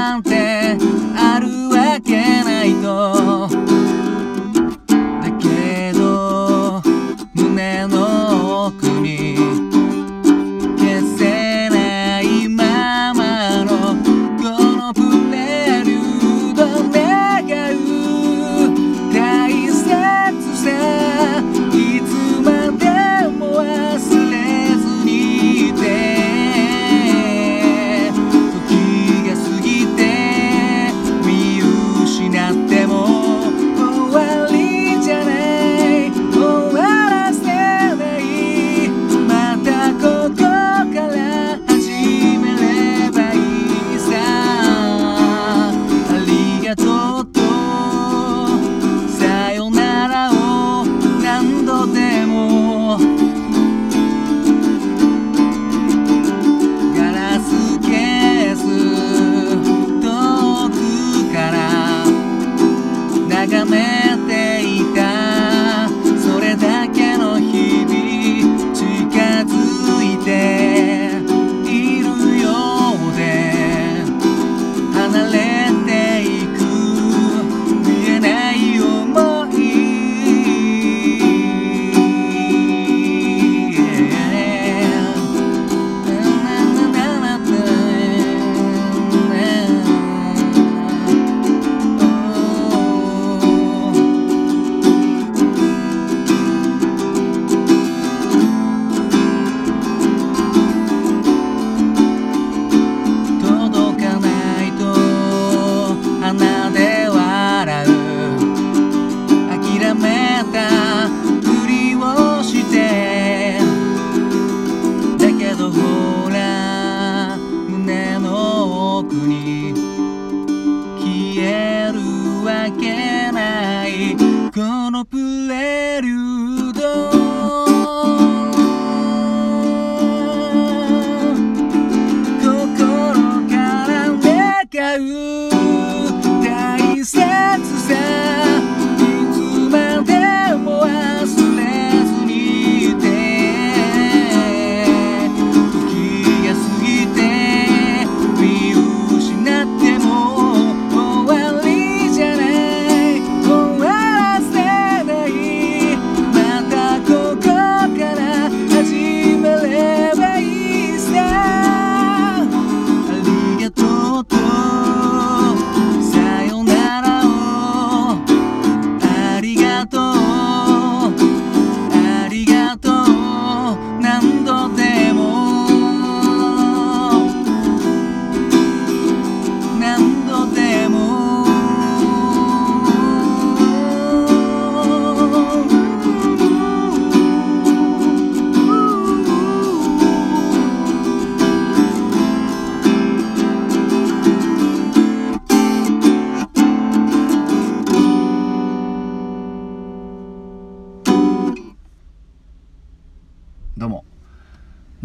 なんて。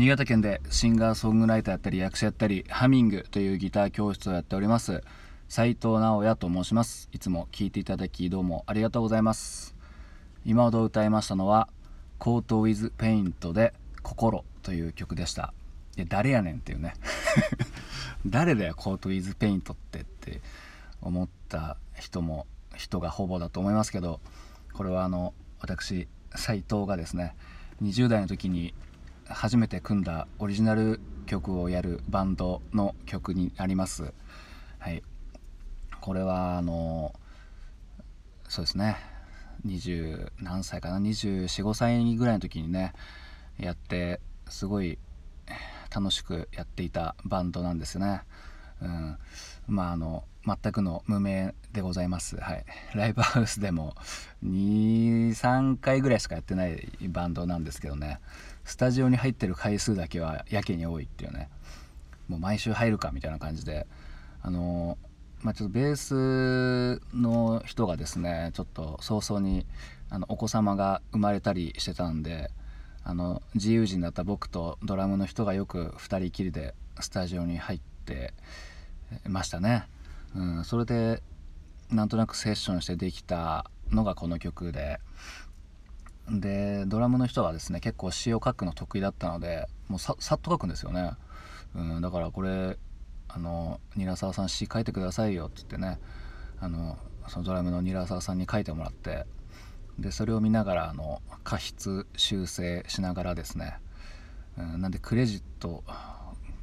新潟県でシンガーソングライターやったり役者やったりハミングというギター教室をやっております。斉藤直也と申します。いつも聴いていただきどうもありがとうございます。今ほど歌いましたのは「Coat With Paint」で「心」という曲でした。いや誰やねんっていうね。誰だよ Coat With Paint ってって。思った人も人がほぼだと思いますけどこれはあの私斉藤がですね20代の時に初めて組んだオリジナル曲をやるバンドの曲になります。はい。これはあのそうですね。20何歳かな？245歳ぐらいの時にねやってすごい楽しくやっていたバンドなんですね、うん、まああの全くの無名でございます、はい、ライブハウスでも23回ぐらいしかやってないバンドなんですけどね。スタジオに入ってる回数だけはやけに多いっていうね。もう毎週入るかみたいな感じで。あのまあ、ちょっとベースの人がですねちょっと早々にあのお子様が生まれたりしてたんであの自由人だった僕とドラムの人がよく2人きりでスタジオに入ってましたね、うん、それでなんとなくセッションしてできたのがこの曲で。でドラムの人はですね結構詩を書くの得意だったのでもうさっと書くんですよね、うん、だからこれあの韮沢さん詩書いてくださいよって言ってねあのそのドラムの韮沢さんに書いてもらってでそれを見ながらあの過失修正しながらですね、うん、なんでクレジット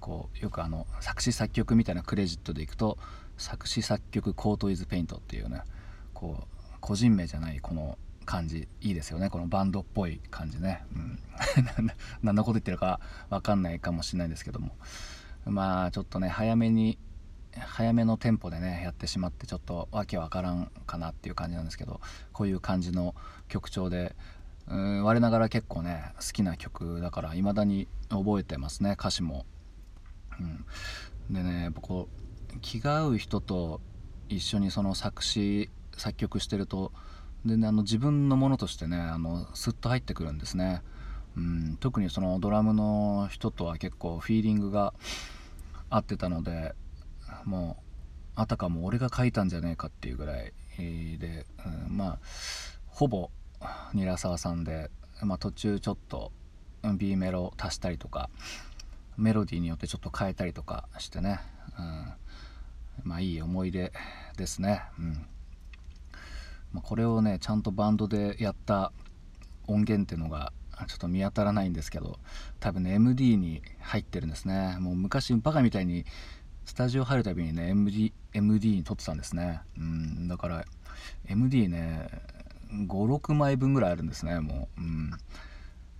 こうよくあの作詞作曲みたいなクレジットでいくと作詞作曲コート・イズ・ペイントっていうねこう個人名じゃないこの感じ。いいですよね。このバンドっぽい感じね、うん、何のこと言ってるか分かんないかもしれないですけども。まあちょっとね早めに早めのテンポでねやってしまってちょっとわけわからんかなっていう感じなんですけどこういう感じの曲調でうん我ながら結構ね好きな曲だから未だに覚えてますね。歌詞も。うん、でねこう気が合う人と一緒にその作詞作曲してるとで、ね、あの自分のものとしてねあのスッと入ってくるんですね。うん、特にそのドラムの人とは結構フィーリングが合ってたのでもうあたかも俺が書いたんじゃねえかっていうぐらいで、うん、まあほぼ韮沢さんで、まあ、途中ちょっと B メロ足したりとかメロディーによってちょっと変えたりとかしてね、うん、まあいい思い出ですね、うん。まあ、これをねちゃんとバンドでやった音源っていうのがちょっと見当たらないんですけど多分ね MD に入ってるんですね。もう昔バカみたいにスタジオ入るたびにね MD, MD に撮ってたんですね。うん。だから MD ね56枚分ぐらいあるんですねもう、うん、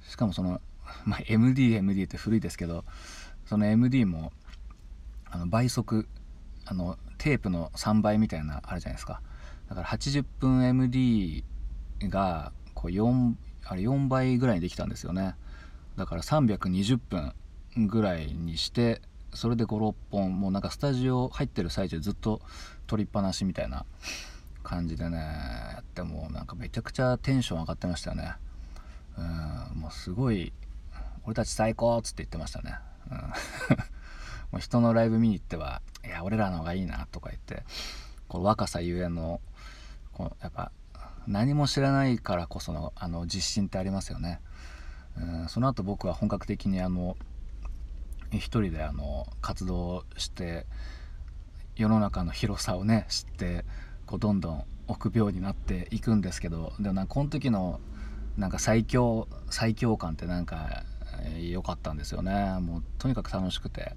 しかもその、まあ、MDMD MD って古いですけどその MD もあの倍速あのテープの3倍みたいなあるじゃないですか。だから80分 MD がこう4あれ4倍ぐらいにできたんですよね。だから320分ぐらいにしてそれで56本もうなんかスタジオ入ってる最中ずっと撮りっぱなしみたいな感じでねやってもなんかめちゃくちゃテンション上がってましたよね。うんもうすごい俺たち最高っつって言ってましたね、うん、もう人のライブ見に行ってはや俺らの方がいいなとか言ってこう若さゆえのこうやっぱ何も知らないからこそのあの自信ってありますよね。うんその後僕は本格的にあの一人であの活動して世の中の広さをね知ってこうどんどん臆病になっていくんですけどでもなんかこの時のなんか最強最強感ってなんか良、かったんですよね。もうとにかく楽しくて。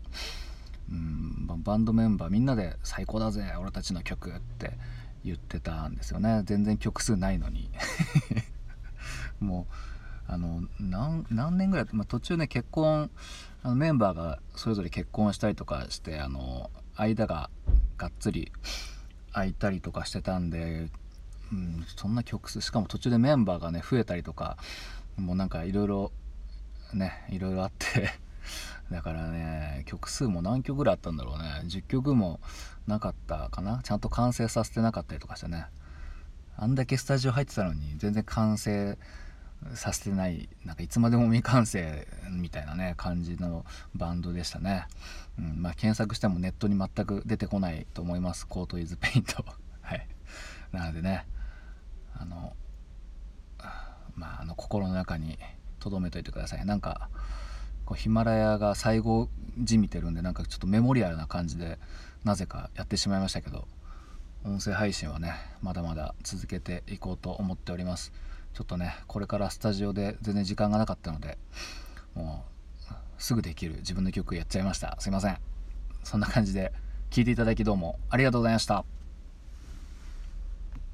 うんバンドメンバーみんなで「最高だぜ俺たちの曲」って言ってたんですよね。全然曲数ないのに。もうあの何年ぐらい、まあ、途中ね結婚あのメンバーがそれぞれ結婚したりとかしてあの間ががっつり空いたりとかしてたんで、うん、そんな曲数しかも途中でメンバーがね増えたりとかもうなんかいろいろねいろいろあって。だからね曲数も何曲ぐらいあったんだろうね。10曲もなかったかな。ちゃんと完成させてなかったりとかしてね。あんだけスタジオ入ってたのに全然完成させてないなんかいつまでも未完成みたいなね感じのバンドでしたね、うんまあ、検索してもネットに全く出てこないと思います。コートイズペイントはい。なのでねあのまああの心の中に留めといてください。なんかこうヒマラヤが最後じみてるんでなんかちょっとメモリアルな感じでなぜかやってしまいましたけど音声配信はねまだまだ続けていこうと思っております。ちょっとねこれからスタジオで全然時間がなかったのでもうすぐできる自分の曲やっちゃいました。すいません。そんな感じで聴いていただきどうもありがとうございました。